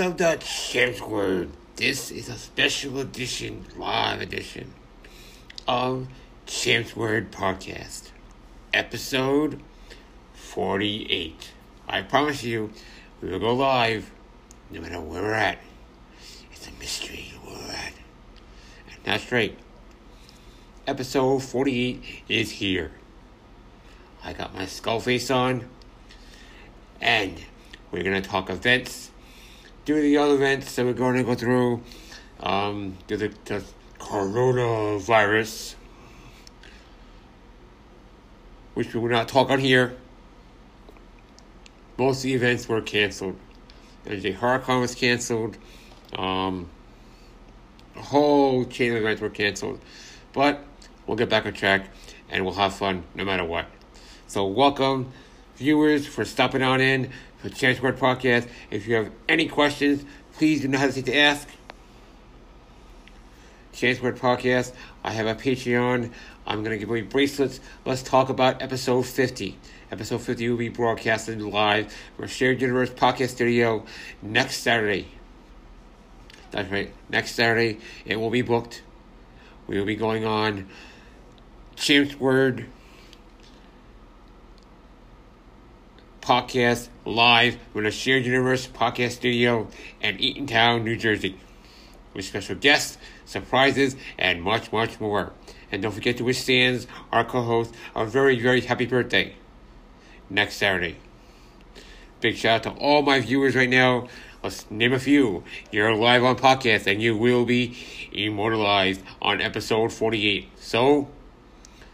to the Champ's Word. This is a special edition, live edition of Champ's Word podcast, episode 48. I promise you, we will go live no matter where we're at. It's a mystery where we're at. And that's right. Episode 48 is here. I got my skull face on, and we're gonna talk events, do the other events that we're going to go through, um, do the, the coronavirus, which we will not talk on here. Most of the events were canceled. NJ HorrorCon was canceled. Um, a whole chain of events were canceled, but we'll get back on track and we'll have fun no matter what. So welcome, viewers, for stopping on in for Champ's Word Podcast. If you have any questions, please do not hesitate to ask. Champ's Word Podcast. I have a Patreon. I'm going to give away bracelets. Let's talk about episode 50. Episode 50 will be broadcasted live from Shared Universe Podcast Studio next Saturday. That's right, next Saturday. It will be booked. We will be going on Champ's Word podcast live from the Shared Universe Podcast Studio in Eatontown, New Jersey, with special guests, surprises, and much, much more. And don't forget to wish Sans, our co-host, a very, very happy birthday next Saturday. Big shout out to all my viewers right now. Let's name a few. You're live on podcast, and you will be immortalized on episode 48. So,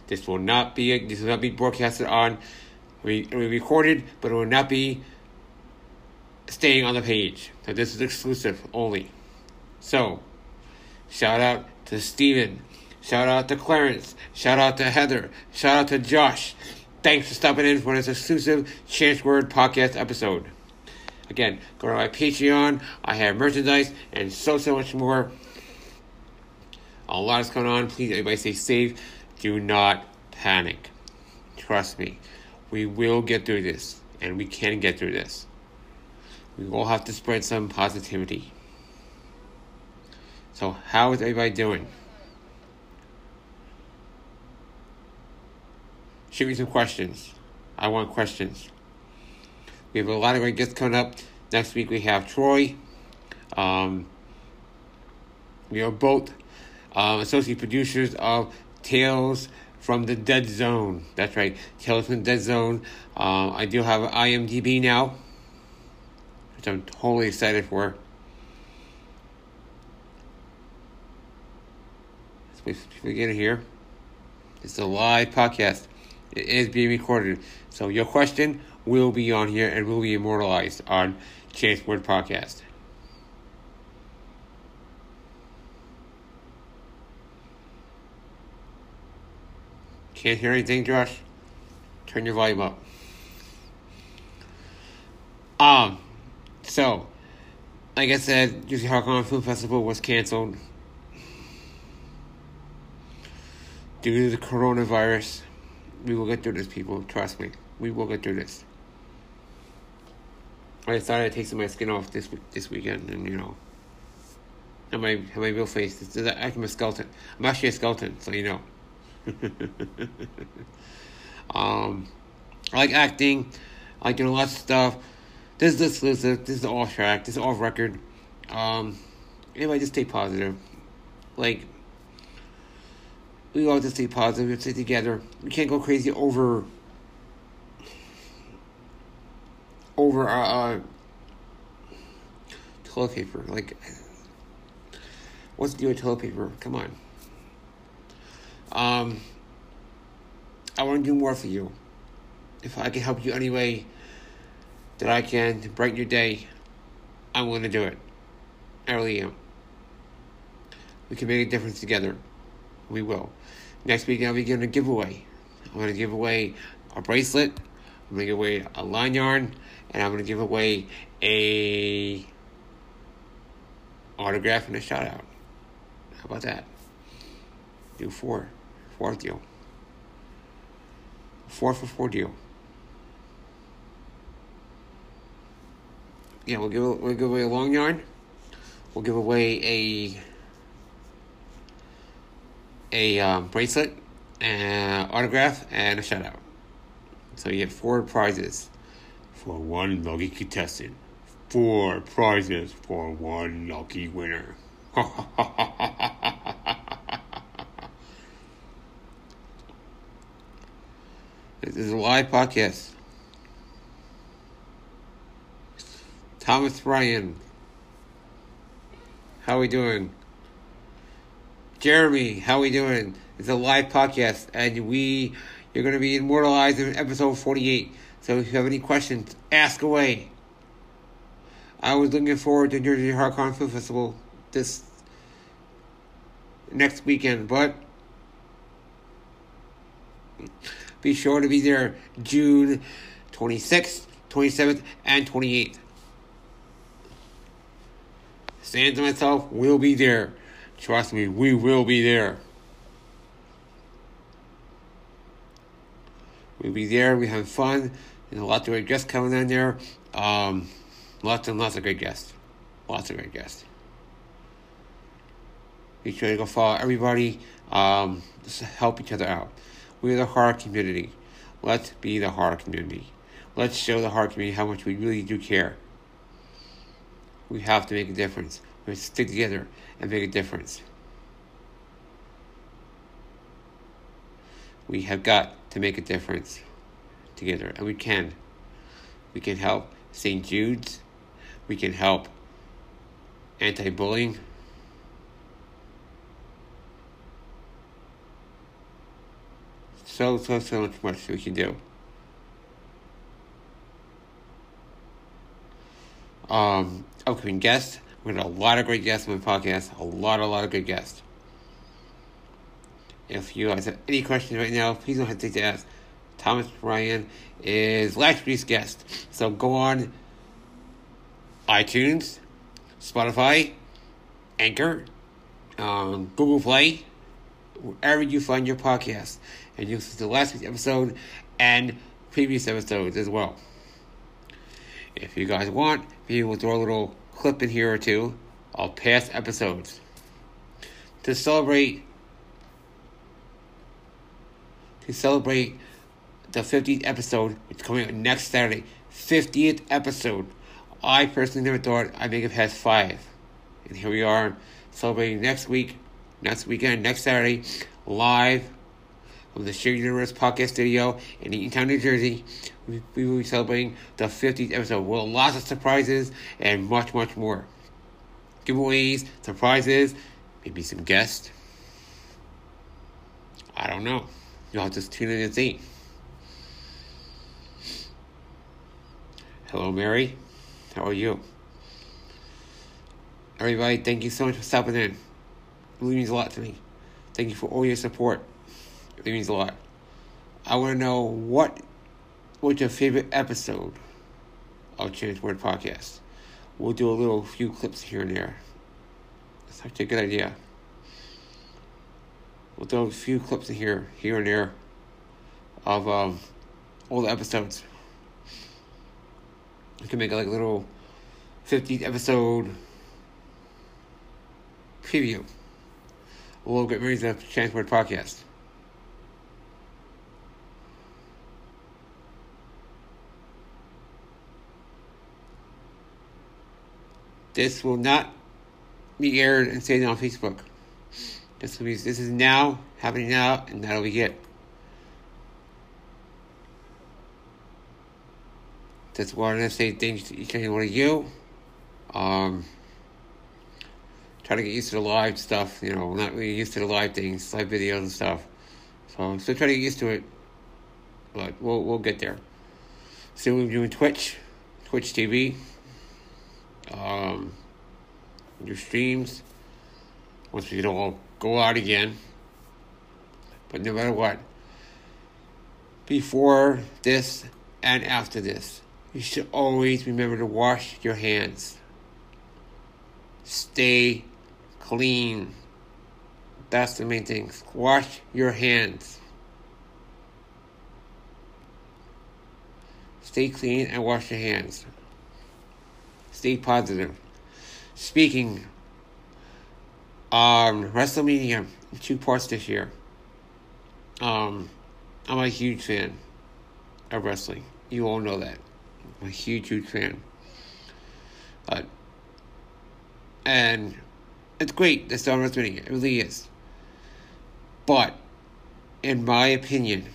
this will not be this will not be broadcasted on be recorded, but it will not be staying on the page. So this is exclusive only. So, shout out to Steven. Shout out to Clarence. Shout out to Heather. Shout out to Josh. Thanks for stopping in for this exclusive Champ's Word podcast episode. Again, go to my Patreon. I have merchandise and so, so much more. A lot is going on. Please, everybody stay safe. Do not panic. Trust me. We will get through this, and we can get through this. We will have to spread some positivity. So, how is everybody doing? Shoot me some questions. I want questions. We have a lot of great guests coming up. Next week we have Troy. Um, we are both um, associate producers of Tales from the Dead Zone. That's right, Tales from the Dead Zone. Um, I do have IMDb now, which I'm totally excited for. Let's wait for get here. It's a live podcast. It is being recorded. So your question will be on here and will be immortalized on Champ's Word Podcast. Can't hear anything, Josh? Turn your volume up. Um, so, like I said, Juicy HorrorCon Film Festival was canceled due to the coronavirus. We will get through this, people. Trust me. We will get through this. I thought I'd take some of my skin off this this weekend, and you know, have my have my real face. I'm a skeleton. I'm actually a skeleton, so you know. um, I like acting. I like doing lots of stuff. this is exclusive. This is off track. This is off record. Um, anyway, just stay positive. Like, we all just stay positive. We stay together. We can't go crazy over over uh, uh toilet paper. Like, what's the deal with toilet paper? Come on. Um, I want to do more for you. If I can help you any way that I can brighten your day, I'm going to do it. I really am. We can make a difference together. We will. Next week, I'll be giving a giveaway. I'm going to give away a bracelet. I'm going to give away a line yarn, and I'm going to give away a autograph and a shout out. How about that? Do four. Fourth deal. Four for four deal. Yeah, we'll give we'll give away a long yarn. We'll give away a a um, bracelet, and autograph, and a shout out. So you get four prizes for one lucky contestant. Four prizes for one lucky winner. this is a live podcast. Thomas Ryan. How we doing? Jeremy, how we doing? It's a live podcast, and we you're going to be immortalized in episode 48. So if you have any questions, ask away. I was looking forward to New Jersey HorrorCon Film Festival this next weekend, but be sure to be there June 26th, 27th, and 28th. Sans and myself will be there. Trust me, we will be there. We'll be there. We have fun. There's a lot of great guests coming in there. Um, lots and lots of great guests. Lots of great guests. Be sure to go follow everybody. Um, just help each other out. We're the horror community. Let's be the horror community. Let's show the horror community how much we really do care. We have to make a difference. We have to stick together and make a difference. We have got to make a difference together, and we can. We can help St. Jude's. We can help anti bullying. So, so, so much we can do. Um, upcoming guests. We got a lot of great guests on the podcast. A lot, a lot of good guests. If you guys have any questions right now, please don't hesitate to ask. Thomas Ryan is last week's guest. So go on iTunes, Spotify, Anchor, um, Google Play, wherever you find your podcast. And you'll listen to last week's episode and previous episodes as well. If you guys want, maybe we'll throw a little clip in here or two of past episodes to celebrate to celebrate the 50th episode, which is coming out next Saturday. 50th episode. I personally never thought I'd make it past five. And here we are celebrating next week, next weekend, next Saturday, live from the Shared Universe podcast studio in Eatontown, New Jersey. We, will be celebrating the 50th episode with lots of surprises and much, much more. Giveaways, surprises, maybe some guests. I don't know. Have to tune in and see. Hello, Mary. How are you? Everybody, thank you so much for stopping in. It really means a lot to me. Thank you for all your support. It means a lot. I want to know what was your favorite episode of Champ's Word Podcast. We'll do a little few clips here and there. That's actually a good idea. We'll do a few clips here, here and there, of um, all the episodes. We can make like a little 50th episode preview. Little bit memories of Champ's Word Podcast. This will not be aired and stayed on Facebook. This will be this is now happening now, and that'll be it. That's what I'm gonna say. Thanks to each and every one of you. Um, try to get used to the live stuff. You know, not really used to the live things, live videos and stuff. So still try to get used to it, but we'll we'll get there. Still we're doing Twitch, Twitch TV. Um, your streams. Once we all go out again. But no matter what, before this and after this, you should always remember to wash your hands. Stay clean. That's the main thing. Wash your hands. Stay clean and wash your hands. Stay positive. Speaking um WrestleMania two parts this year. Um I'm a huge fan of wrestling. You all know that. I'm a huge, huge fan. Uh, and it's great that Star Wars. It really is. But, in my opinion,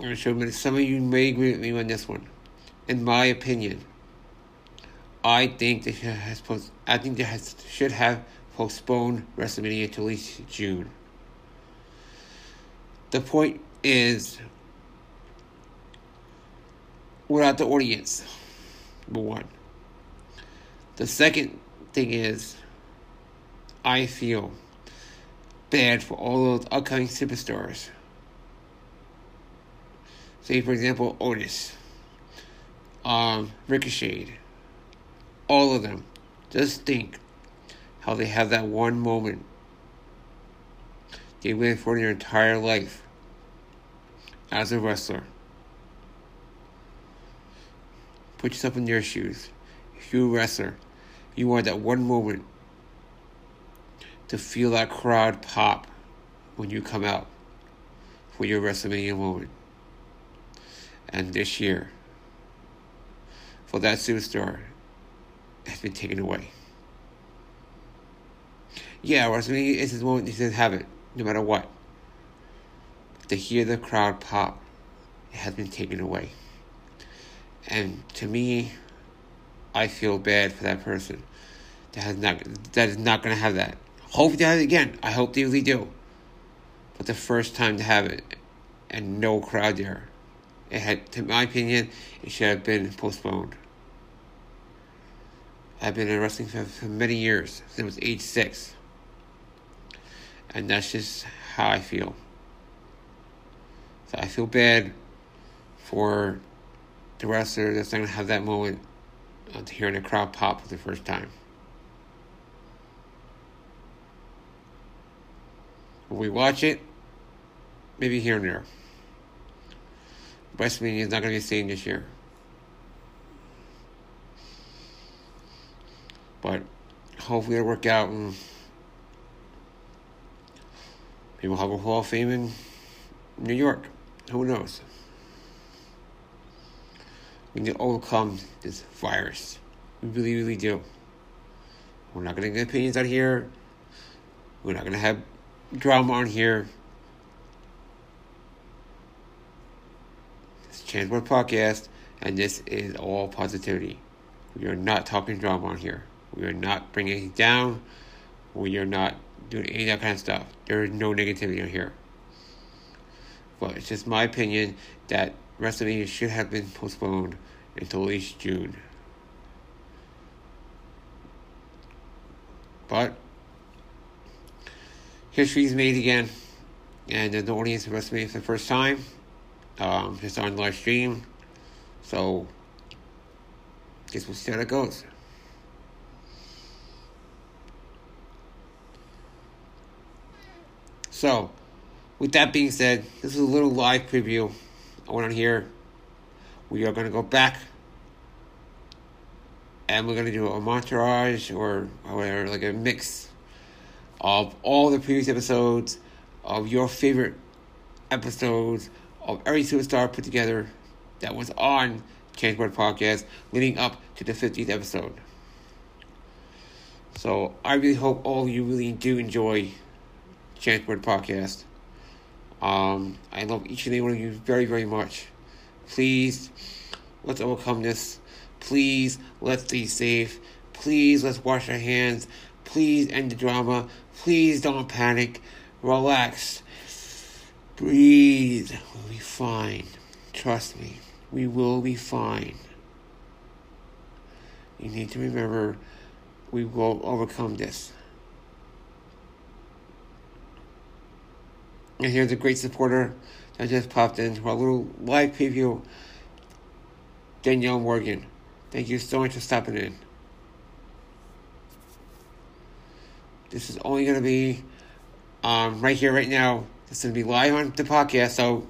I'm sure some of you may agree with me on this one. In my opinion, I think they have post, I think they has, should have postponed WrestleMania to at least June. The point is, without the audience, number one. The second thing is, I feel bad for all those upcoming superstars. Say, for example, Otis, um, Ricochet, all of them. Just think how they have that one moment they waited for their entire life as a wrestler. Put yourself in their shoes. If you're a wrestler, you want that one moment to feel that crowd pop when you come out for your WrestleMania moment. And this year, for that superstar, has been taken away. Yeah, WrestleMania is his moment. He says have it, no matter what. To hear the crowd pop, it has been taken away. And to me, I feel bad for that person that has not that is not gonna have that. Hope they have it again. I hope they really do. But the first time to have it and no crowd there. It had to my opinion, it should have been postponed. I've been in wrestling for, for many years, since I was age six. And that's just how I feel. So I feel bad for the wrestler that's not going to have that moment of hearing the crowd pop for the first time. When we watch it, maybe here and there. WrestleMania is not going to be same this year. But hopefully it'll work out and maybe we'll have a Hall of Fame in New York. Who knows? We need to overcome this virus. We really, really do. We're not going to get opinions out here. We're not going to have drama on here. It's Champ's Word Podcast, and this is all positivity. We are not talking drama on here. We are not bringing anything down. We are not doing any of that kind of stuff. There is no negativity on here. But it's just my opinion that WrestleMania should have been postponed until at least June. But history is made again, and the audience of WrestleMania for the first time, um, just on live stream. So, guess we'll see how that goes. So, with that being said, this is a little live preview. I went on here. We are going to go back and we're going to do a montage or, or like a mix of all the previous episodes of your favorite episodes of every superstar put together that was on Champ's Word Podcast leading up to the 50th episode. So I really hope all of you really do enjoy Chance Podcast. Um, I love each and every one of you very, very much. Please, let's overcome this. Please, let's stay safe. Please, let's wash our hands. Please end the drama. Please don't panic. Relax. Breathe. We'll be fine. Trust me. We will be fine. You need to remember we will overcome this. And here's a great supporter that just popped in for a little live preview. Danielle Morgan. Thank you so much for stopping in. This is only going to be um, right here, right now. This is going to be live on the podcast. So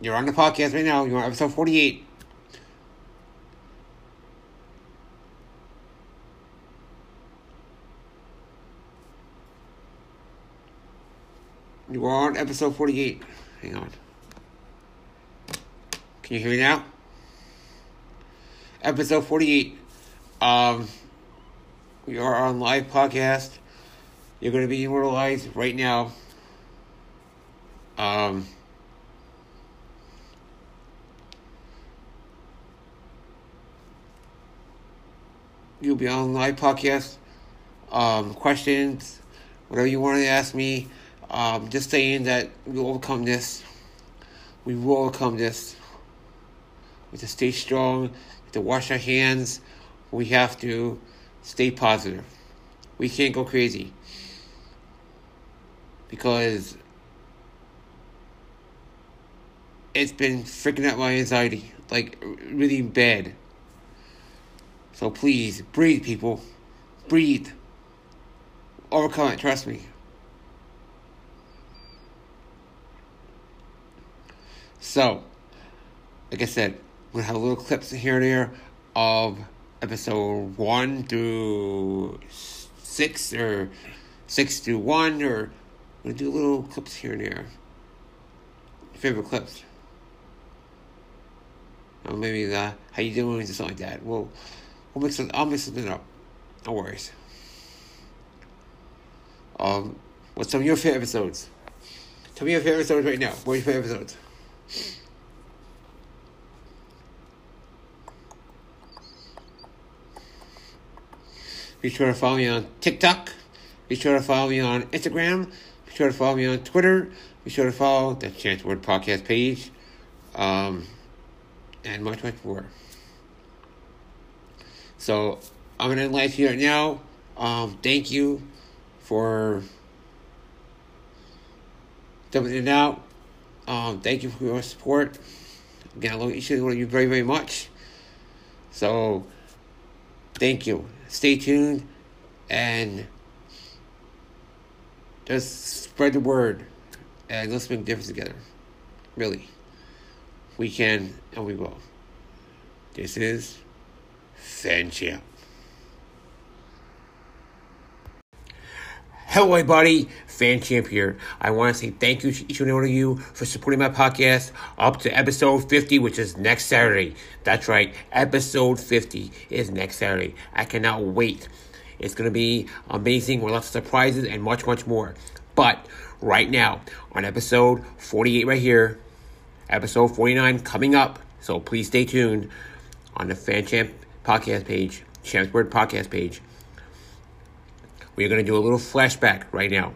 you're on the podcast right now. You're on episode 48. You are on episode 48. Hang on. Can you hear me now? Episode 48. Um, we are on live podcast. You're going to be immortalized right now. Um, you'll be on live podcast. Um, questions, whatever you want to ask me. Um, just saying that we overcome this. We will overcome this. We have to stay strong. We have to wash our hands. We have to stay positive. We can't go crazy. Because it's been freaking out my anxiety. Like, really bad. So please, breathe, people. Breathe. Overcome it, trust me. So, like I said, gonna have little clips here and there of episode one through six or six to one, or gonna do little clips here and there. Favorite clips. Or maybe the how you doing or something like that. We'll we'll mix it. I'll mix something up. No worries. Um, what's some of your favorite episodes? Tell me your favorite episodes right now. What are your favorite episodes? Be sure to follow me on TikTok. Be sure to follow me on Instagram. Be sure to follow me on Twitter. Be sure to follow the Champ's Word Podcast page. Um, and much, much more. So, I'm going to end live here now. Um, thank you for jumping in and out. Um, thank you for your support. Again, I love each and one of you very, very much. So, thank you. Stay tuned and just spread the word and let's make a difference together. Really. We can and we will. This is Fan. Hello, everybody. Fan Champ here. I want to say thank you to each and every one of you for supporting my podcast up to episode 50, which is next Saturday. That's right. Episode 50 is next Saturday. I cannot wait. It's going to be amazing with lots of surprises and much, much more. But right now, on episode 48 right here, episode 49 coming up. So please stay tuned on the Fan Champ podcast page, Champ's Word podcast page. We're going to do a little flashback right now.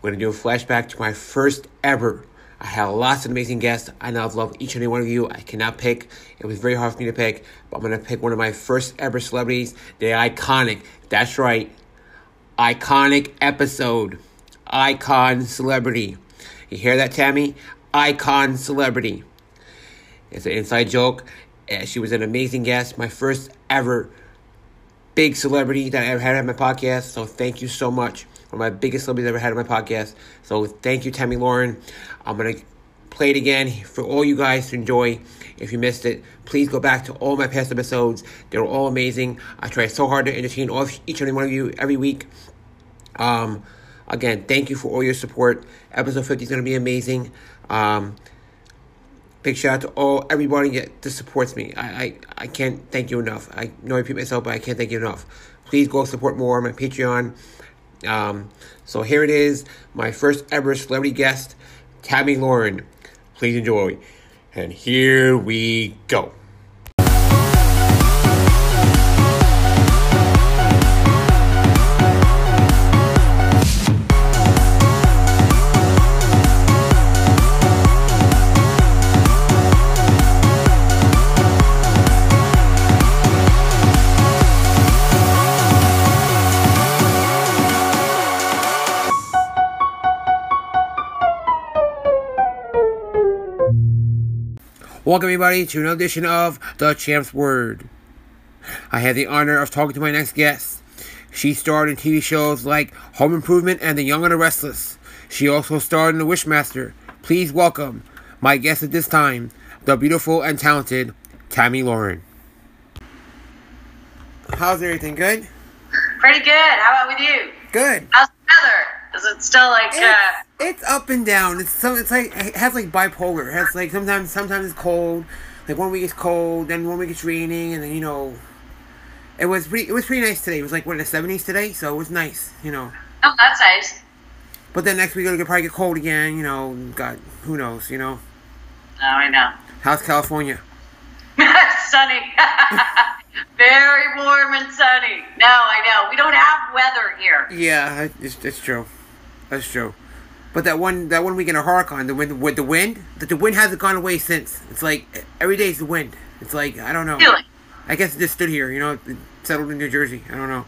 We're going to do a flashback to my first ever. I had lots of amazing guests. I now love each and every one of you. I cannot pick. It was very hard for me to pick, but I'm going to pick one of my first ever celebrities. The iconic, that's right, iconic episode. Icon celebrity. You hear that, Tammy? Icon celebrity. It's an inside joke. Uh, She was an amazing guest. My first ever big celebrity that I ever had on my podcast. So thank you so much. One of my biggest celebrities I ever had on my podcast. So thank you, Tammy Lauren. I'm gonna play it again for all you guys to enjoy. If you missed it, please go back to all my past episodes. They were all amazing. I try so hard to entertain all each and every one of you every week. Um, again, thank you for all your support. Episode 50 is gonna be amazing. Um, Big shout out to all everybody that, supports me. I, I, I can't thank you enough. I know I repeat myself, but I can't thank you enough. Please go support more on my Patreon. Um, so here it is, my first ever celebrity guest, Tammy Lauren. Please enjoy. And here we go. Welcome, everybody, to another edition of The Champ's Word. I had the honor of talking to my next guest. She starred in TV shows like Home Improvement and The Young and the Restless. She also starred in The Wishmaster. Please welcome my guest at this time, the beautiful and talented Tammy Lauren. How's everything? Good? Pretty good. How about with you? Good. How's the weather? Is it still like uh, It's, it's up and down. It's some. It's like it has like bipolar. It has like sometimes sometimes it's cold. Like one week it's cold, then one week it's raining, and then you know. It was pretty. It was pretty nice today. It was like what in the seventies today, so it was nice. You know. oh that's nice. But then next week it'll probably get cold again. You know. God, who knows? You know. Oh I know. How's California? sunny. Very warm and sunny. No, I know. We don't have weather here. Yeah, it's, it's true. That's true. But that one that one week in a hurricane, the wind with the wind, that the wind hasn't gone away since. It's like every day is the wind. It's like I don't know. Really? I guess it just stood here, you know, settled in New Jersey. I don't know.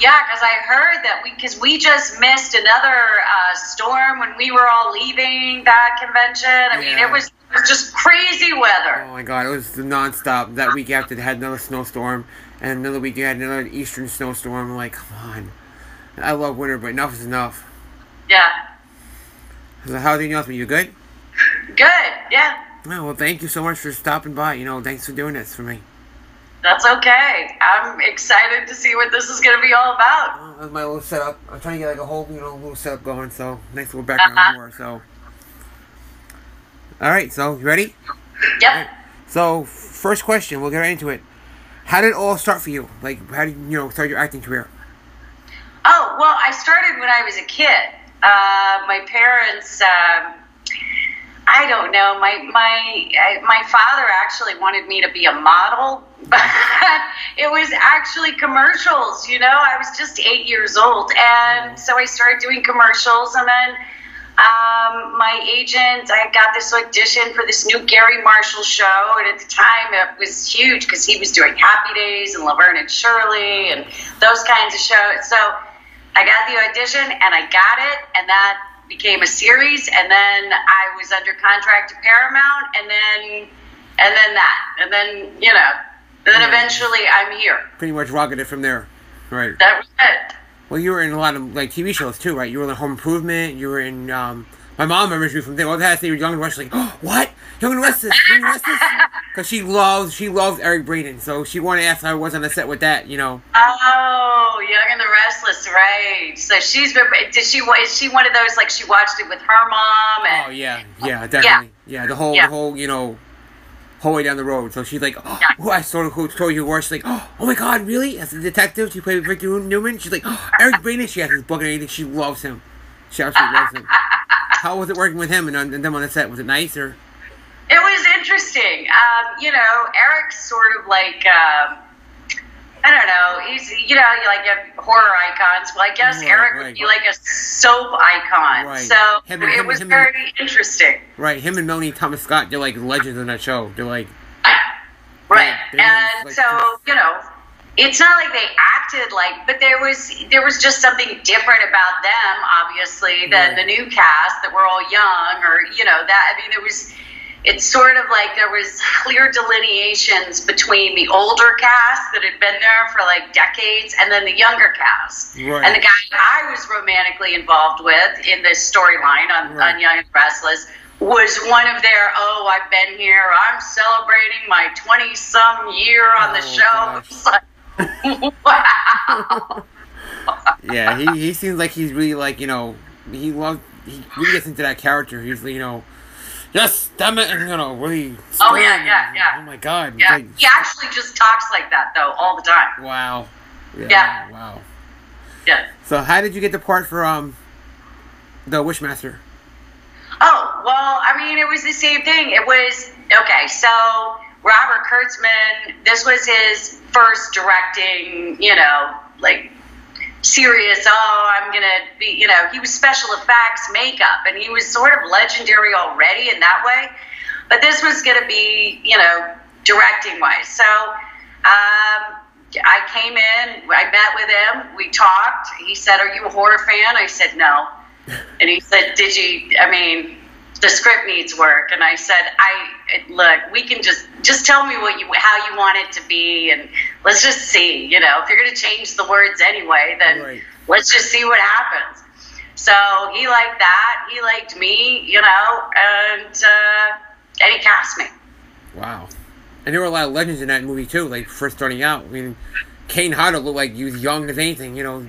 Yeah, because I heard that we because we just missed another uh, storm when we were all leaving that convention. I mean, it was, it was just crazy weather. Oh my god, it was nonstop. That week after they had another snowstorm, and another week they had another eastern snowstorm. I'm like, come on. I love winter, but enough is enough. Yeah. So how's everything else? Are you good? Good. Yeah. Oh, well, thank you so much for stopping by. You know, thanks for doing this for me. That's okay. I'm excited to see what this is going to be all about. Oh, that was my little setup. I'm trying to get like a whole, you know, little setup going. So nice little background Uh-huh. more. So, all right. So you ready? Yep. So first question. We'll get right into it. How did it all start for you? Like, how did you, you know start your acting career? Oh, well, I started when I was a kid. Uh, my parents, um, I don't know, my, my, I, my father actually wanted me to be a model, but it was actually commercials, you know, I was just eight years old. And so I started doing commercials. And then, um, my agent, I got this audition for this new Garry Marshall show, and at the time it was huge because he was doing Happy Days and Laverne and Shirley and those kinds of shows. So I got the audition and I got it, and that became a series. And then I was under contract to Paramount, and then and then that, and then you know, and then Yeah. eventually I'm here. Pretty much rocketed from there. Right. That was it. Well, you were in a lot of like TV shows too, right? You were in Home Improvement. You were in. Um, my mom remembers me from there. All that they were Young and Restless. Like, oh, what? Young and Restless. Young and Restless. Because she loves she loves Eric Braeden, so she wanted to ask how I was on the set with that. You know. Oh, Young and the Restless, right? So she's been. Did she? Is she one of those like she watched it with her mom? And, Oh yeah, oh, yeah, definitely. Yeah, the whole Yeah. the whole you know whole way down the road. So she's like, oh, Yeah. who I sort of who told you who was. She's like, oh, oh my god, really? As a detective, she played with Victor Newman. She's like, oh, Eric Braeden. She has his book and anything. She loves him. She absolutely loves him. How was it working with him and, on, and them on the set? Was it nice or? It was interesting. Um, you know, Eric's sort of like. Um, I don't know. He's you know you like have horror icons. Well, I guess Right, Eric right. would be like a soap icon. Right. So Him and- it him- was him and- very interesting. Right, him and Melanie Thomas Scott, they're like legends on that show. They're like, Right. And like- so, you know, it's not like they acted like but there was there was just something different about them, obviously, than Right. the new cast that were all young or, you know, that I mean there was it's sort of like there was clear delineations between the older cast that had been there for like decades and then the younger cast. Right. And the guy I was romantically involved with in this storyline on, Right. on Young and Restless was one of their oh I've been here I'm celebrating my 20 some year on the Oh, show gosh. It's like, wow yeah, he, he seems like he's really like, you know, he loves, he really gets into that character. He's, you know, yes, damn it, and you know, really. Oh, yeah, yeah, yeah. Oh my god. Yeah, like, he actually just talks like that though all the time. wow. Yeah, Yeah. Wow. Yeah. So how did you get the part for um the Wishmaster? Oh, well, I mean, it was the same thing. It was, okay, so Robert Kurtzman, this was his first directing, you know, like serious, oh, I'm going to be, you know, he was special effects, makeup, and he was sort of legendary already in that way. But this was going to be, you know, directing wise. So, um, I came in, I met with him, we talked. He said, Are you a horror fan? I said, No. And he said, "Did you? I mean, the script needs work." And I said, "I look. We can just just tell me what you how you want it to be, and let's just see. You know, if you're going to change the words anyway, then Right. let's just see what happens." So he liked that. He liked me. You know, and uh, and he cast me. Wow. And there were a lot of legends in that movie too, like first starting out. I mean Kane Hodder looked like he was young as anything, you know.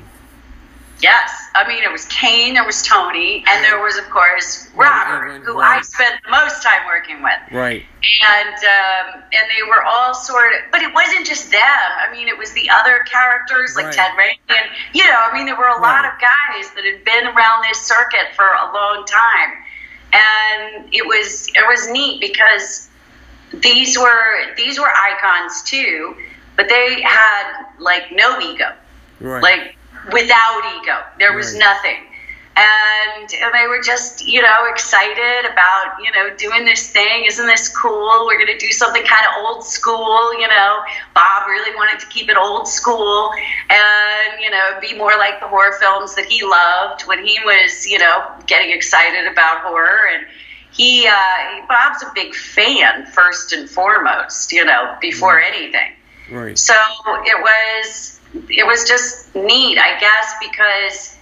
Yes, I mean it was Kane, there was Tony, and there was of course Robert, who I spent the most time working with. Right. and um, and they were all sort of, but it wasn't just them. I mean, it was the other characters like Right. Ted Raimi, and you know, I mean, there were a lot of guys that had been around this circuit for a long time, and it was it was neat because these were these were icons too, but they had like no ego Right. like without ego. There was Right. nothing. And, and they were just, you know, excited about, you know, doing this thing. Isn't this cool? We're going to do something kind of old school, you know. Bob really wanted to keep it old school and, you know, be more like the horror films that he loved when he was, you know, getting excited about horror. And he, uh, Bob's a big fan, first and foremost, you know, before anything. right. So it was it was just neat, I guess, because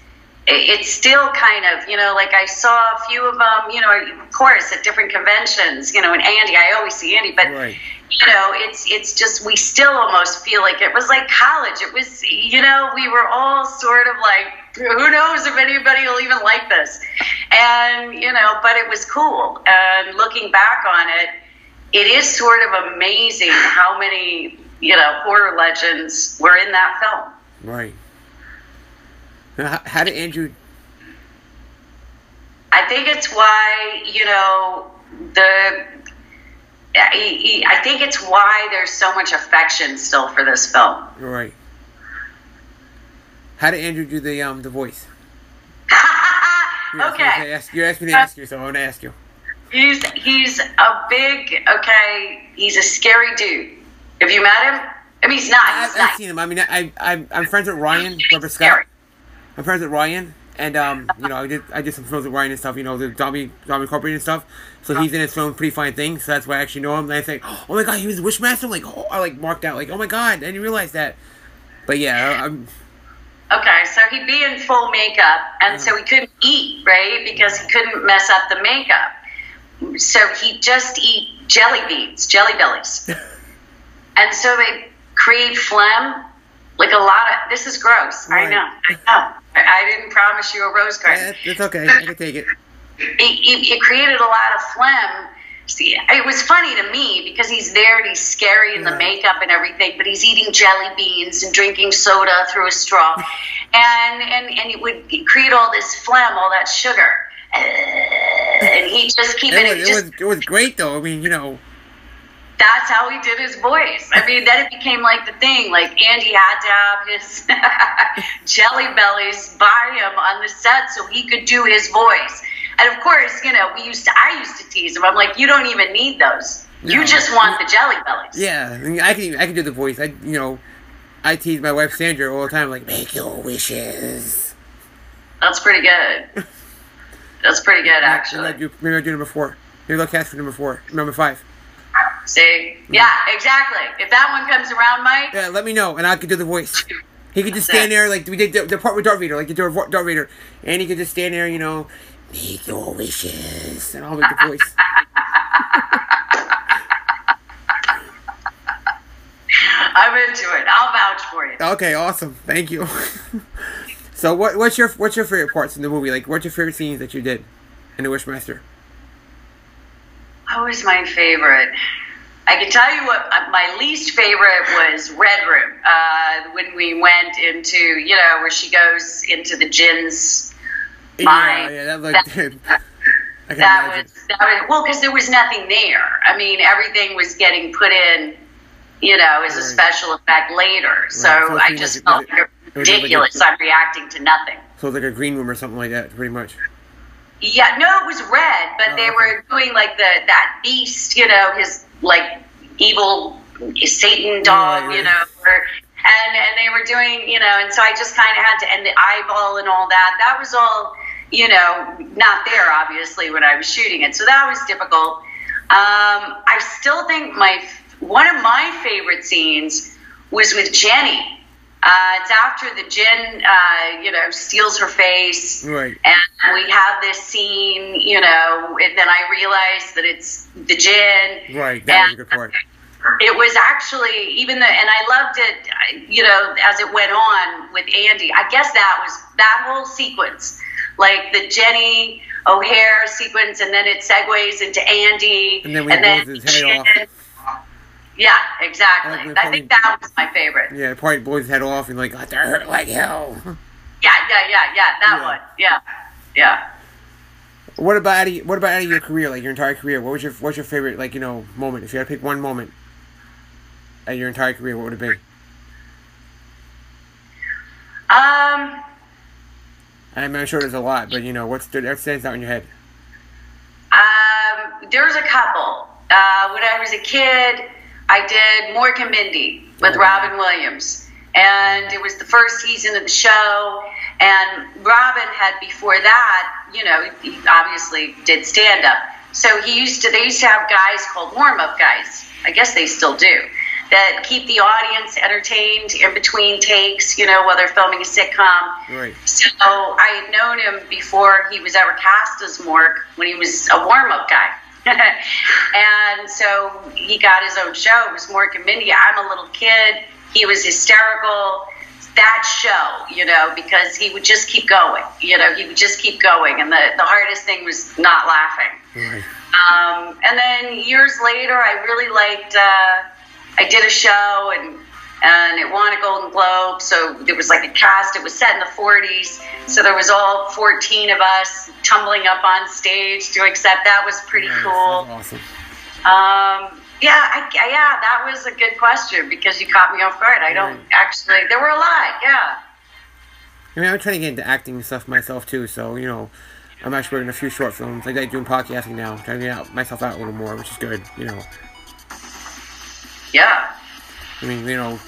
it- it's still kind of you know like I saw a few of them, you know, of course at different conventions, you know, and Andy, I always see Andy, but Right. you know, it's it's just we still almost feel like it was like college. It was you know we were all sort of like who knows if anybody will even like this, and you know, but it was cool. And looking back on it, it is sort of amazing how many you know horror legends were in that film. Right. Now, how, did Andrew I think it's why you know the. I I think it's why there's so much affection still for this film. right. How did Andrew do the um the voice? You're asking- okay, ask- You're asking me to ask you, so I'm gonna ask you. he's he's a big okay. He's a scary dude. Have you met him? I mean, he's not. I've, He's I've nice. seen him. I mean, I, I I'm friends with Ryan Scary. Scott. I'm friends with Ryan, and um, you know, I did I did some films with Ryan and stuff. You know, the Zombie Zombie Incorporated and stuff. So he's in his film Pretty Fine Things. So that's why I actually know him. And I think, oh my god, he was Wishmaster. I'm like, oh, I like marked out like, oh my god, I didn't realize that. But yeah, I'm Okay, so he'd be in full makeup, and so he couldn't eat, right? Because he couldn't mess up the makeup. So he'd just eat jelly beans, jelly bellies. and so they create phlegm, like a lot of. This is gross. I know. I know. I, didn't promise you a rose garden. yeah, it's okay. I can take it. it, it, it created a lot of phlegm. See, it was funny to me because he's there and he's scary in the makeup and everything, but he's eating jelly beans and drinking soda through a straw, and and and it would create all this phlegm, all that sugar, uh, and he just keep it. It was, just, was it was great though. I mean, you know, that's how he did his voice. I mean, then it became like the thing. Like Andy had to have his jelly bellies by him on the set so he could do his voice. And of course, you know, we used to. I used to tease him. I'm like, you don't even need those. You just want the jelly bellies. yeah, I, mean, I can I can do the voice. I you know, I tease my wife Sandra all the time, like make your wishes. That's pretty good. That's pretty good, actually. Maybe I'll do number four. Maybe I'll cast for number four, number five. See? Yeah, exactly. If that one comes around, Mike, Yeah, let me know, and I could do the voice. He could just stand there like we did the, the part with Darth Vader, like the Darth Vader, and he could just stand there, you know, make your wishes, and I'll make the voice. I'm into it. I'll vouch for you. Okay, awesome, thank you. so, what what's your what's your favorite parts in the movie? Like, what's your favorite scenes that you did in the Wishmaster? What was my favorite? I can tell you what uh, my least favorite was Red Room. Uh, when we went into, you know, where she goes into the Yeah, mind. yeah, that looked. Can that imagine. was, that was well because there was nothing there. I mean, everything was getting put in, you know, as a special effect later. So so I just like felt it- was it like a- ridiculous. I'm reacting to nothing. So it's like a green room or something like that, pretty much. Yeah, no, it was red, but Oh, they okay. were doing like the that beast, you know, his like evil Satan dog, Right, you know, or, and and they were doing, you know, and so I just kind of had to, and the eyeball and all that. That was all, you know, not there obviously when I was shooting it, so that was difficult. Um, I still think my one of my favorite scenes was with Jenny. Uh, it's after the Djinn, uh, you know, steals her face Right. and we have this scene, you know, and then I realized that it's the Djinn. Right. That was a good part. It was actually even the, and I loved it, you know, as it went on with Andy. I guess that was that whole sequence, like the Jenny O'Hara sequence, and then it segues into Andy, And then when he blows his head off. Yeah, exactly. like I think that was my favorite. Yeah, probably blows his head off and like, that hurt like hell. Yeah, yeah, yeah, yeah. That Yeah. one. Yeah, yeah. What about out of, what about out of your career, like your entire career? What was your what's your favorite like you know moment? If you had to pick one moment at your entire career, what would it be? Um. I'm not sure there's a lot, but you know what's that stands out in your head. Um, there's a couple. Uh, when I was a kid, I did Mork and Mindy with Oh. Robin Williams. And it was the first season of the show. And Robin had before that, you know, he obviously did stand up. So he used to, they used to have guys called warm up guys. I guess they still do. That keep the audience entertained in between takes, you know, while they're filming a sitcom. Right. So I had known him before he was ever cast as Mork when he was a warm up guy. And so he got his own show. It was Mork and Mindy. I'm a little kid. He was hysterical. That show, you know, because he would just keep going. You know, he would just keep going. And the, the hardest thing was not laughing. Right. Um, and then years later, I really liked. Uh, I did a show and and it won a Golden Globe. So there was like a cast. It was set in the 40s, so there was all 14 of us tumbling up on stage to accept. That was pretty Nice, cool. That's awesome. Um, yeah, I, yeah, that was a good question because you caught me off guard. I don't actually. There were a lot. Yeah. I mean, I'm trying to get into acting stuff myself too, so you know, I'm actually working a few short films. I Like doing podcasting now, trying to get out, myself out a little more, which is good. You know, Yeah. I mean, you know,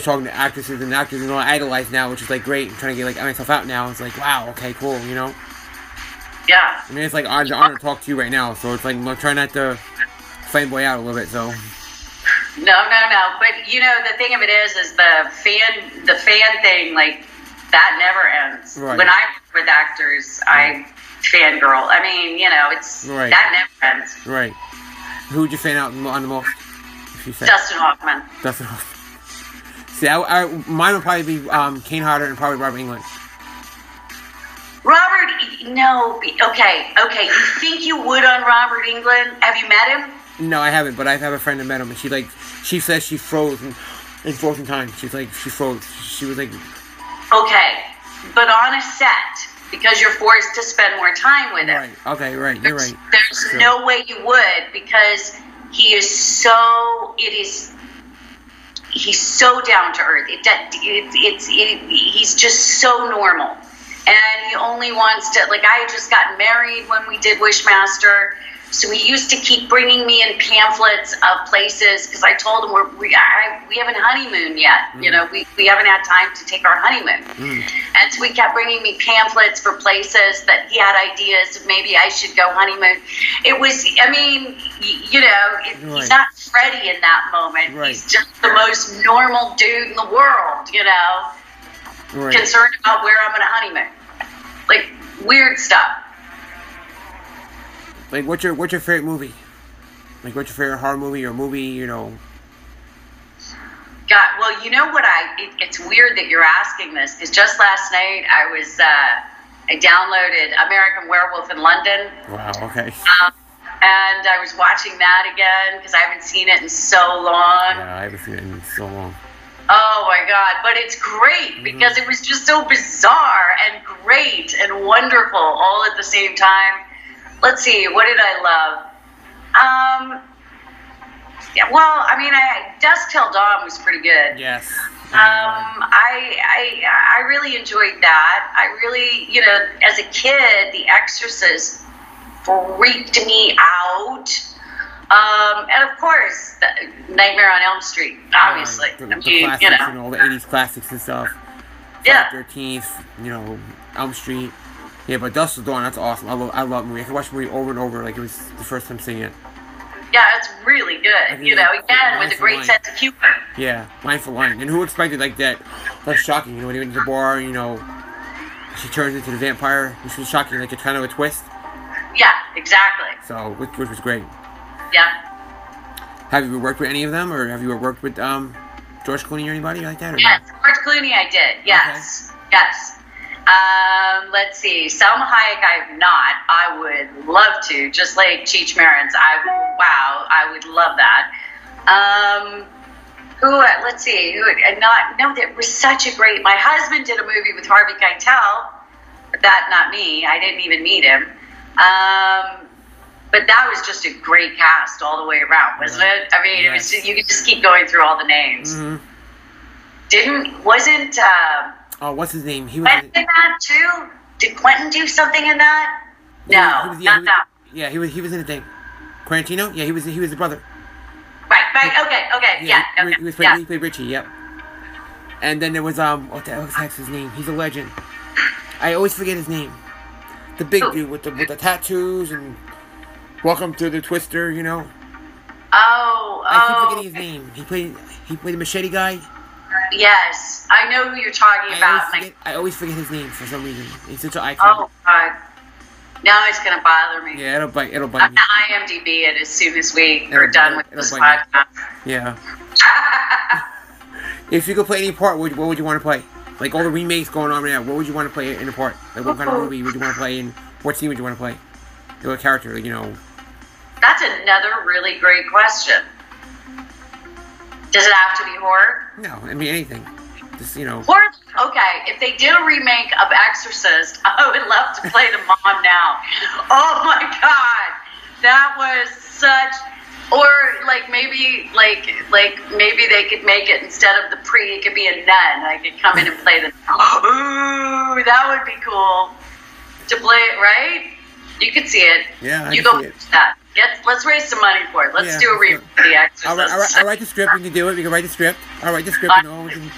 talking to actresses and actors, and all I idolize now, which is like great. I'm trying to get like myself out now. It's like, wow, okay, cool. You know, Yeah. I mean, it's like honor, honor to talk to you right now, so it's like I'm trying not to fanboy out a little bit. So No, no, no. But you know, the thing of it is, is the fan, the fan thing, like that never ends. Right. When I'm with actors, I fangirl. I mean, you know, it's Right. that never ends. right, who would you fan out on the most? If you said Dustin Hoffman. Dustin Hoffman. See, I, I, mine would probably be um, Kane Hodder and probably Robert Englund. Robert, no, okay, okay. You think you would on Robert Englund? Have you met him? No, I haven't, but I have a friend that met him, and she like, she says she froze in, in frozen time. She's like, she froze. She was like, Okay, but on a set because you're forced to spend more time with him. right, okay, right, you're There's, right. there's True. no way you would because he is so. It is. He's so down to earth. It, it, it's it, he's just so normal, and he only wants to. Like I had just gotten married when we did Wishmaster, so he used to keep bringing me in pamphlets of places because I told him we're, we I, we haven't honeymoon yet. You mm. know, we, we haven't had time to take our honeymoon. Mm. And so he kept bringing me pamphlets for places that he had ideas of maybe I should go honeymoon. It was, I mean, you know, it, Right. he's not Freddie in that moment. Right. He's just the most normal dude in the world, you know, Right. concerned about where I'm going to honeymoon. Like, weird stuff. Like, what's your what's your favorite movie? Like, what's your favorite horror movie or movie? You know, God, well, you know what I? It, it's weird that you're asking this because just last night I was uh, I downloaded American Werewolf in London, wow, okay, um, and I was watching that again because I haven't seen it in so long. Yeah, I haven't seen it in so long. Oh my god! But it's great Mm-hmm. because it was just so bizarre and great and wonderful all at the same time. Let's see, what did I love? Um, yeah, well, I mean, I Dusk Till Dawn was pretty good. Yes. Um, I, I I really enjoyed that. I really, you know, as a kid, The Exorcist freaked me out. Um, and of course, the Nightmare on Elm Street, obviously. the, I the mean, classics you and all the '80s classics and stuff. Yeah. Thirteenth, you know, Elm Street. Yeah, but Dusk Till Dawn, that's awesome. I love, I love movie. I can watch the movie over and over like it was the first time seeing it. yeah, it's really good. You know, again with a great light. sense of humor. Yeah, line for line. And who expected like that? That's shocking. You know, when he went to the bar, you know, she turns into the vampire. Which was shocking, like it's kind of a twist. Yeah, exactly. So, which, which was great. Yeah. Have you ever worked with any of them, or have you ever worked with um George Clooney or anybody like that? Or Yes, George Clooney, I did. Yes, yes. Um, let's see. Salma Hayek, I have not. I would love to, just like Cheech Marin's. I wow, I would love that. Um, who? Let's see. Who? Not no. That was such a great. My husband did a movie with Harvey Keitel. But that not me. I didn't even meet him. Um, but that was just a great cast all the way around, wasn't it? I mean, it was. Yes. You could just keep going through all the names hmm didn't wasn't uh, Oh, what's his name? He was. Quentin in that too? Did Quentin do something in that? No, was- he was- yeah, not he was- that. Yeah, he was. He was in the thing. Quarantino? Yeah, he was. He was the brother. Right, right. Okay, okay, yeah, he, okay, he was played, yeah. he played Richie. Yep. And then there was um, what the heck's his name? He's a legend. I always forget his name. The big Who? dude with the with the tattoos and welcome to the Twister. You know. Oh, I keep oh, forgetting his name. He played. He played the machete guy. Yes, I know who you're talking I about. always, forget, I always forget his name for some reason. He's such an icon. oh God, now it's gonna bother me. Yeah, it'll bite. It'll bite I'm me. gonna IMDb it as soon as we It'll- are done with this podcast. Yeah. If you could play any part, what, what would you want to play? Like all the remakes going on right now, what would you want to play in a part? Like what kind of oh. movie would you want to play and what scene would you want to play? What character? Like, you know. That's another really great question. Does it have to be horror? No, I mean anything. Just you know. Or okay, if they did a remake of Exorcist, I would love to play the mom now. Oh my god, that was such. Or like maybe like like maybe they could make it instead of the pre, it could be a nun. I could come in and play the. Ooh, that would be cool to play it right. You could see it. Yeah, I you go see it. that. Get, let's raise some money for it. Let's Yeah, do a remake of The Exorcist. I'll, write- I'll, I'll write the script. We can do it. We can write the script. I'll write the script. We can,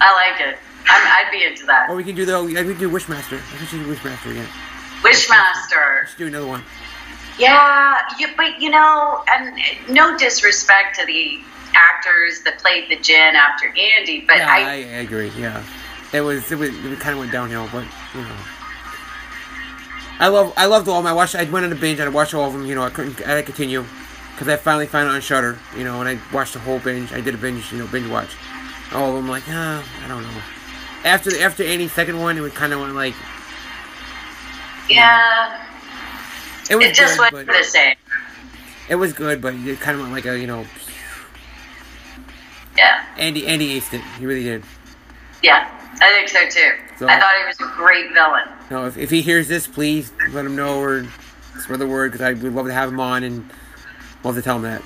I like it. I'm, I'd be into that. or we can do the. We can do Wishmaster. I think we should do Wishmaster again. Wishmaster. Let's do another one. Yeah, you, but you know, and no disrespect to the actors that played the Djinn after Andy, but yeah, I, I, I agree. Yeah, it was. It was. It kind of went downhill, but you know. I love. I loved all of them. I watched. I went on a binge and I watched all of them. You know, I couldn't. I had to continue because I finally found it on Shudder. You know, and I watched the whole binge. I did a binge. You know, binge watch. All of them. Like, ah, I don't know. After the after Andy's second one, it was kind of went like yeah, it was it just good, wasn't the same. it was good, but it kind of went like a you know. Yeah, Andy Andy aced it. He really did. yeah, I think so too. So- I thought he was a great villain. No, if, if he hears this, please let him know or spread the word because I would love to have him on and love to tell him that.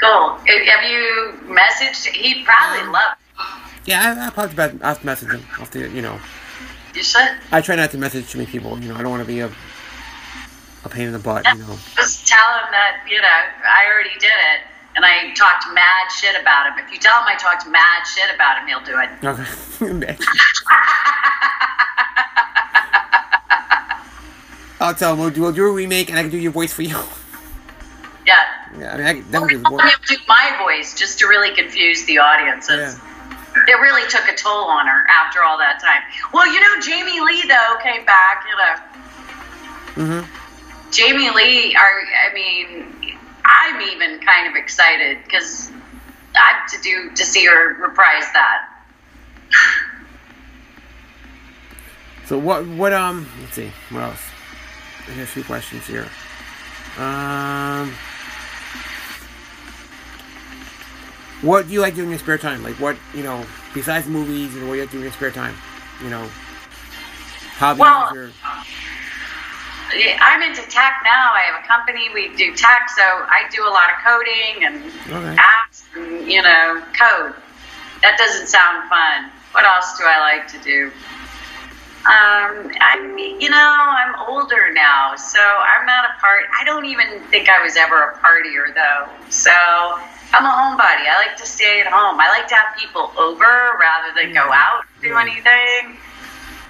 Cool. Have you messaged? He'd probably Um, love. Yeah, I, I'll probably about, I'll message him. I'll have to, you know. You should I try not to message too many people. You know, I don't want to be a a pain in the butt. You know. just tell him that you know I already did it, and I talked mad shit about him. If you tell him I talked mad shit about him, he'll do it. Okay. I'll tell him we'll do, we'll do a remake and I can do your voice for you. Yeah. yeah, I mean, I, can- that would be Well, cool. he'll do my voice just to really confuse the audiences. Yeah. It really took a toll on her after all that time. Well, you know, Jamie Lee though came back. You know, hmm Jamie Lee. Are I mean, I'm even kind of excited because I to do to see her reprise that. So what? What? Um. Let's see. What else? I got a few questions here. Um, what do you like doing in your spare time? Like what you know, besides movies, and what do you like doing in your spare time? You know, hobbies Well, or I'm into tech now. I have a company. We do tech, so I do a lot of coding and Okay. apps and you know code. That doesn't sound fun. What else do I like to do? Um, I'm you know I'm older now, so I'm not a part. I don't even think I was ever a partier though. So I'm a homebody. I like to stay at home. I like to have people over rather than go out and do anything.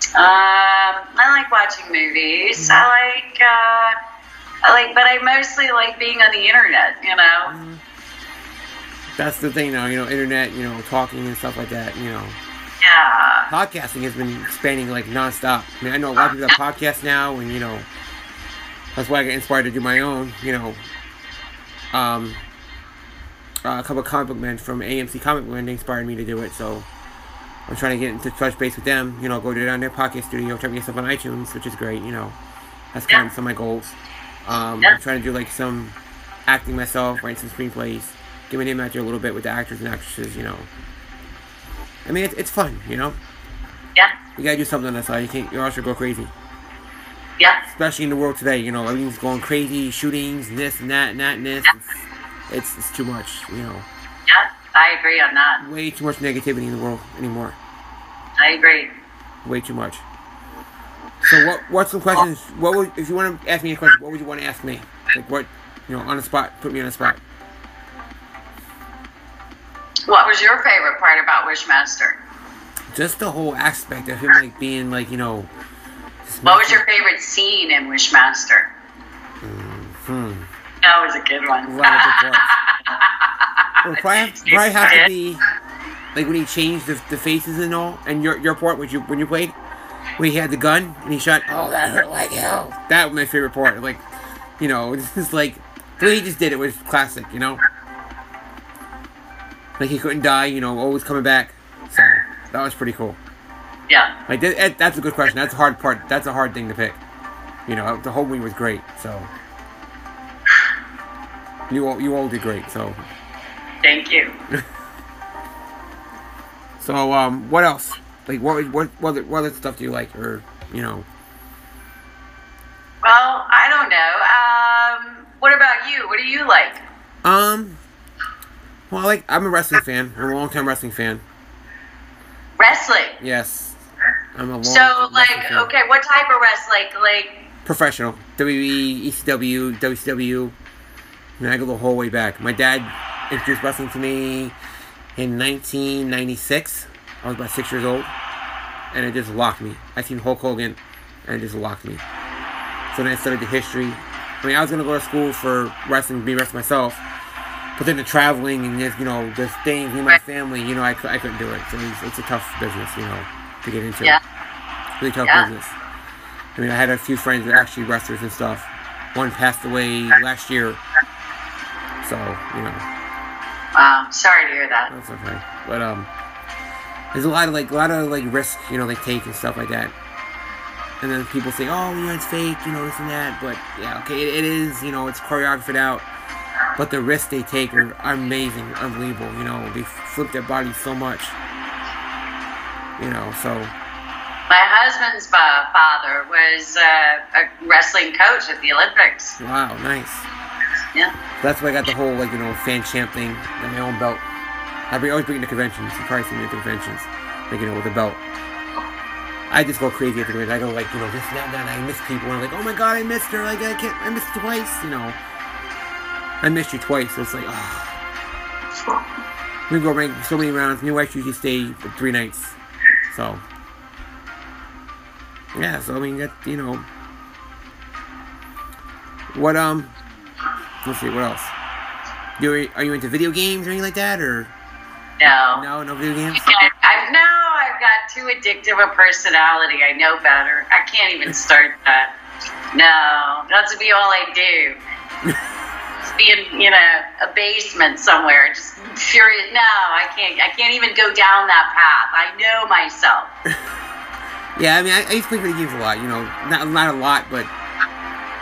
Um, I like watching movies. I like, uh, I like, but I mostly like being on the internet. You know, that's the thing now. You know, internet. You know, talking and stuff like that. You know, yeah, podcasting has been expanding like nonstop. I mean, I know a lot of people have podcasts now, and you know, that's why I got inspired to do my own. You know, um, uh, a couple of comic book men from AMC Comic Book Men inspired me to do it. So I'm trying to get into touch base with them. You know, go down their podcast studio, try to get stuff on iTunes, which is great. You know, that's kind of some of my goals. Um, Yeah. I'm trying to do like some acting myself, write some screenplays, give my name out there a little bit with the actors and actresses. You know, I mean, it's, it's fun. You know. yeah, You gotta do something on that side. You can't. You also go crazy, yeah, especially in the world today. You know, everything's going crazy. Shootings, and this and that, and that and this. It's, it's it's too much. You know, yeah. I agree on that. way too much negativity in the world anymore. I agree. Way too much. So what? What's some questions? What would if you want to ask me a question? What would you want to ask me? Like what? You know, on the spot. Put me on the spot. What was your favorite part about Wishmaster? Just the whole aspect of him like being like you know. What was your favorite scene in Wishmaster? Hmm. That was a good one. of good parts. Well, probably, probably have to be like when he changed the, the faces and all. And your your part, when you when you played, when he had the gun and he shot. Oh, that hurt like hell. That was my favorite part. Like, you know, this is like the way he just did it was classic. You know, like he couldn't die. You know, always coming back. So that was pretty cool. yeah, Like that- that's a good question. That's a hard part. That's a hard thing to pick. You know, the whole movie was great. So you all you all did great. So. thank you. So, um, what else? Like, what, what, what, other, what other stuff do you like, or you know? Well, I don't know. Um, what about you? What do you like? Um, well, I like, I'm a wrestling fan. I'm a long-time wrestling fan. Wrestling. Yes, I'm a long. So, like, fan. okay, what type of wrestling? Like, professional WWE, ECW, WCW. I mean, I go the whole way back. My dad introduced wrestling to me in 1996. I was about six years old, and it just locked me. I seen Hulk Hogan, and it just locked me. So then I studied the history. I mean, I was gonna go to school for wrestling, be wrestling myself, but then the traveling and just you know the things with my family, you know, I, I couldn't do it. So it's, it's a tough business, you know, to get into. Yeah. Really tough Yeah. business. I mean, I had a few friends that are actually wrestlers and stuff. One passed away last year, so you know wow, sorry to hear that. that's okay. But um, there's a lot of like a lot of like risk, you know, they take and stuff like that. And then people say, "Oh, you know, it's fake," you know, this and that. But yeah, okay, it, it is. You know, it's choreographed out. But the risks they take are amazing, unbelievable. You know, they flip their bodies so much. You know, so My husband's uh, father was uh, a wrestling coach at the Olympics. wow, nice. Yeah. That's why I got the whole like you know fan champ thing and my own belt. I bring, always bring it to conventions. You probably see me at the conventions, like you know with the belt. I just go crazy at the convention. I go like you know this and that. I miss people. And I'm like, oh my god, I missed her. Like I can't. I missed twice. You know, I missed you twice. So it's like, oh. We go rank so many rounds. And wife usually stay for three nights. So yeah. So I mean that you know. What um. Let's see. What else? You are you into video games or anything like that, or No. no, no video games? I know I've got too addictive a personality. I know better. I can't even start that. No, that's be all I do. Just be in, you know, a basement somewhere, just furious. No, I can't. I can't even go down that path. I know myself. Yeah, I mean, I, I used to play video games a lot. You know, not not a lot, but a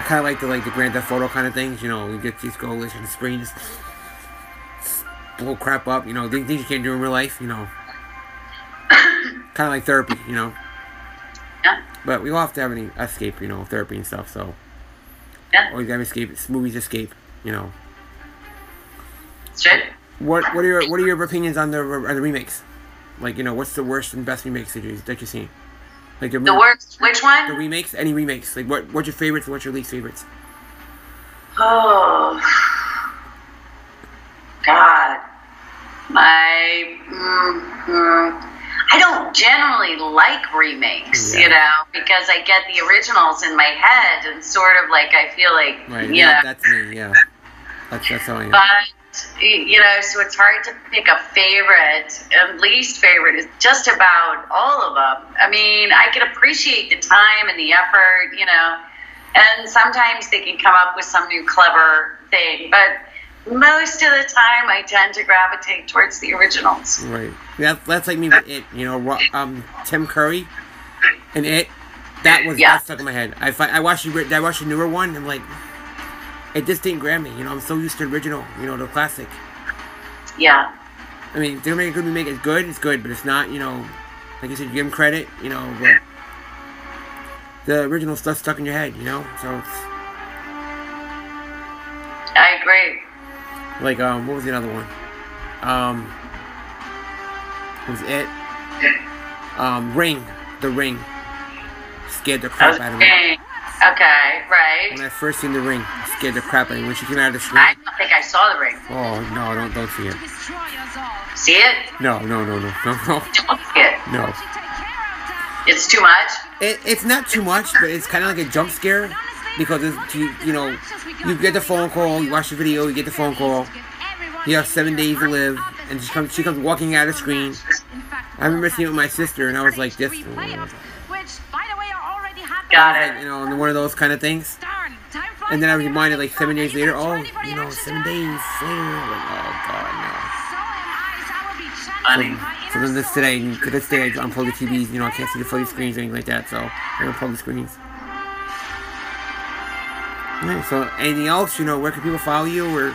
kind of like the like the Grand Theft Auto kind of things. You know, you get these coalition springs, blow crap up. You know, things you can't do in real life. You know, kind of like therapy. You know, Yeah. but we all have to have any escape. You know, therapy and stuff. So Yeah. always have escape. Movies escape. You know, It's true. what what are your what are your opinions on the on the remakes? Like you know, what's the worst and best remakes that you that you've seen? Like the, The worst. Which one? the remakes, any remakes? Like what what's your favorites? and What's your least favorites? Oh. God. My. Mm, mm, I don't generally like remakes, Yeah. you know, because I get the originals in my head and sort of like I feel like, Right. Yeah, that's me. Yeah. That's that's how I am. But you know, so it's hard to pick a favorite and least favorite is just about all of them. I mean, I can appreciate the time and the effort, you know, and sometimes they can come up with some new clever thing, but most of the time I tend to gravitate towards the originals. Right. That, that's like me with it. You know, um, Tim Curry and it. That was Yeah. that stuck in my head. I I watched the I watched the newer one. and like, it just didn't grab me. You know, I'm so used to the original. You know, the classic. Yeah. I mean, if they're making a good remake, it's good. It's good, but it's not. You know, like you said, you give them credit. You know, but the original stuff stuck in your head. You know, so it's I agree. like um, what was the other one? Um, was it? Um, Ring, the Ring. Scared the crap out of me. Okay. Right. When I first seen the ring, it scared the crap out of me. When she came out of the screen, I don't think I saw the ring. oh no, don't don't see it. See it? No, no, no, no, no, no, Don't see it. no. It's too much. It, it's not too much, but it's kind of like a jump scare because it's, you you know you get the phone call, you watch the video, you get the phone call. You have seven days to live, and she comes she comes walking out of the screen. I remember seeing it with my sister, and I was like, this. Got Like, it. you know, one of those kind of things. And then I was reminded like seven days later, oh, you know, seven days later. Like, oh god, no. Funny. So then this today, to this day, I unplug the TVs. You know, I can't see the floaty screens or anything like that. So I unplug the screens. Alright, so anything else? You know, where can people follow you? Or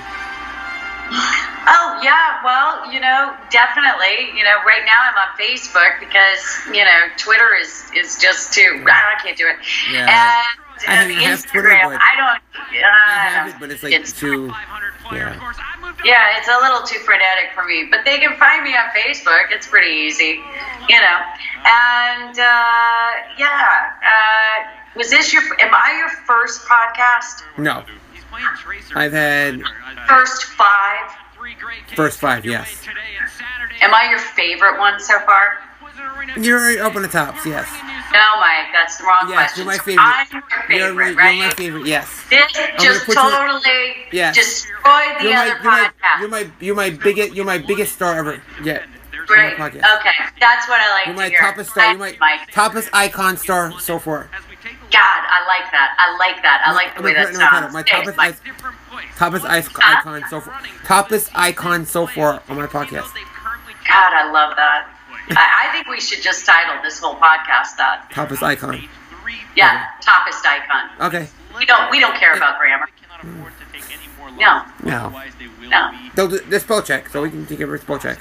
Oh yeah, well, you know, definitely. You know, right now I'm on Facebook because you know Twitter is is just too. I can't do it. Yeah. And I uh, have- I have Twitter, Instagram, but- I don't. Uh, I have it, but it's like it's- too. Yeah. Yeah, it's a little too frenetic for me, but they can find me on Facebook. It's pretty easy, you know. And uh, yeah, uh, was this your? Am I your first podcast? No. I've had First five? First five, yes. Am I your favorite one so far? You're up on the tops, yes. No, Mike, that's the wrong Yes, question. you're my favorite. I'm your You're, favorite, you're right? my favorite, yes. This just put you- totally Yes. destroyed the You're my, other you're my, podcast. you're my, you're my biggest, you're my biggest star ever. Yeah. Great. Okay, that's what I like You're to my hear. toppest star. You're my Mike. toppest icon star so far. God, I like that. I like that. I like the I'm way gonna that put it in my sounds. title. My Thanks, toppest, Mike. ic- toppest ic- icon so far. Toppest icon so far on my podcast. God, I love that. I, I think we should just title this whole podcast that. Toppest icon. Yeah, toppest icon. Okay. We don't we don't care about grammar. No. No. No. They'll do the spell check, so we can take a spell check.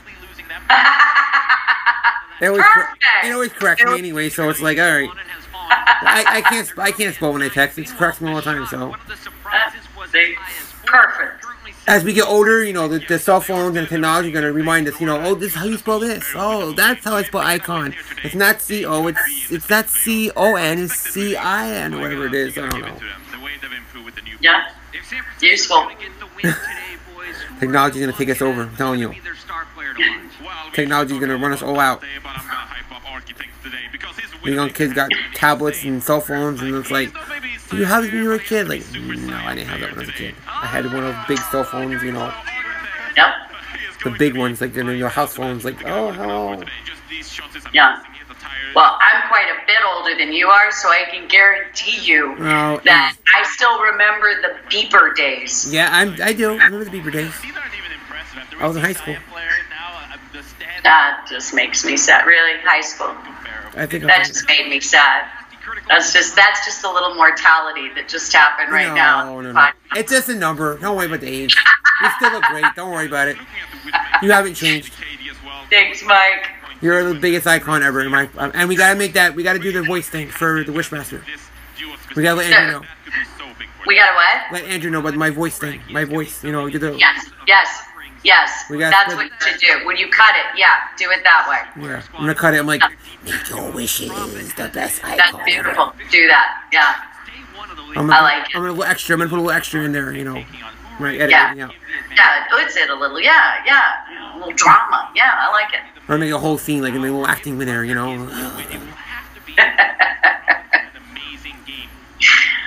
They always, cor- Perfect. they always correct me anyway, so it's like, all right. I, I can't sp- I can't spell when I text. It corrects me all the time. So Perfect. as we get older, you know, the, the cell phones and technology are gonna remind us, you know, oh, this is how you spell this. Oh, that's how I spell icon. It's not C O. It's it's not C O N. It's C I N whatever it is. I don't know. Yeah. Useful. Technology's gonna take us over. I'm telling you. Technology's gonna run us all out. The young kids got tablets and cell phones, and it's like, did you have this when you were a kid? Like, mm, no, I didn't have that when I was a kid. I had one of those big cell phones, you know, Yep. the big ones, like you know, your house phones. Like, oh, hello. Yeah. Well, I'm quite a bit older than you are, so I can guarantee you Oh, that I still remember the beeper days. Yeah, I'm. I do. I remember the beeper days. I was in high school. That just makes me sad. Really, high school. I think. I That was, just made me sad. That's just that's just a little mortality that just happened right no, now. No, no, Fine. It's just a number. Don't worry about the age. You still look great. Don't worry about it. You haven't changed. Thanks, Mike. You're the biggest icon ever in my. Um, and we gotta make that. We gotta do the voice thing for the Wishmaster. We gotta let Andrew know. We gotta what? Let Andrew know about my voice thing. My voice. You know, do the. Yes, yes, yes. We got- That's what you should do. When you cut it, yeah, do it that way. Yeah. I'm gonna cut it. I'm like, make your wishes the best icon. That's ever." beautiful. Do that. Yeah. I'm gonna, I like it. I'm gonna put a little extra. I'm gonna put a little extra in there. You know, right? Edit Yeah. Yeah, it's it a little. Yeah, yeah. A little drama. Yeah, I like it. Or make a whole scene like a little acting in there. You know.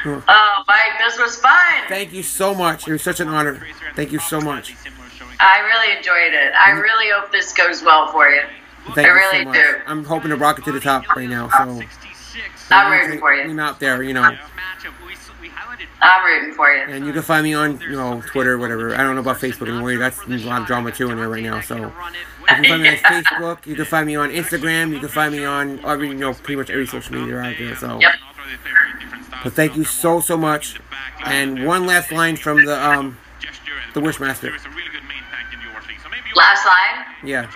Oh, Mike, this was fun. Thank you so much. It was such an honor. Thank you so much. I really enjoyed it. I mm-hmm. really hope this goes well for you. Thank I you really so much. do. I'm hoping to rocket to the top right now. So I'm rooting for you. I'm out there, you know. I'm rooting for you. And you can find me on, you know, Twitter, whatever. I don't know about Facebook anymore. That's a lot of drama too in there right now. So you can find me on Facebook. You can find me on Instagram. You can find me on every, you know, pretty much every social media out there. So, Yep. but thank you so so much. And one last line from the um, the Wishmaster. Last line. Yeah.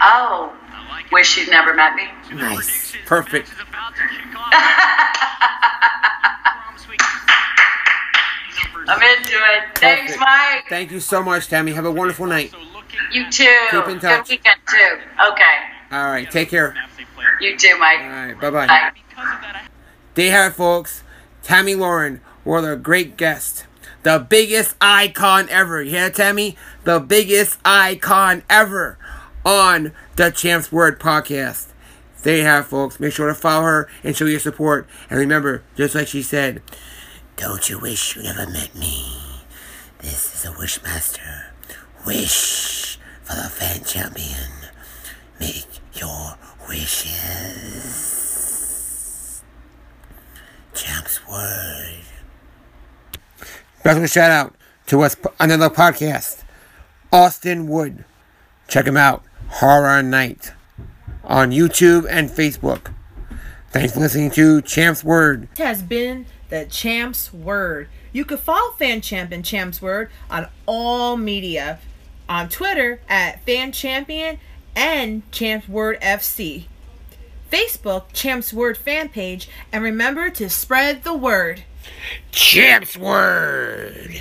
Oh, wish you'd never met me. Nice. Perfect. I'm into it. Thanks, Perfect. Mike. Thank you so much, Tammy. Have a wonderful night. You too. Keep in touch. Good weekend too. Okay. All right. Take care. You too, Mike. All right. Bye bye. There you have it, folks. Tammy Lauren was a great guest. The biggest icon ever. You hear that, Tammy? The biggest icon ever on the Champ's Word podcast. There you have folks. Make sure to follow her and show your support. And remember, just like she said, don't you wish you never met me? This is a Wishmaster. Wish for the fan champion. Make your wishes. Champ's Word. Special shout out to us another podcast, Austin Wood. Check him out, Horror Night, on YouTube and Facebook. Thanks for listening to Champ's Word. has been the Champ's Word. You can follow Fan Champ and Champs Word on all media. On Twitter at Fan Champion and Champs Word FC. Facebook, Champs Word fan page, and remember to spread the word. Champ's Word.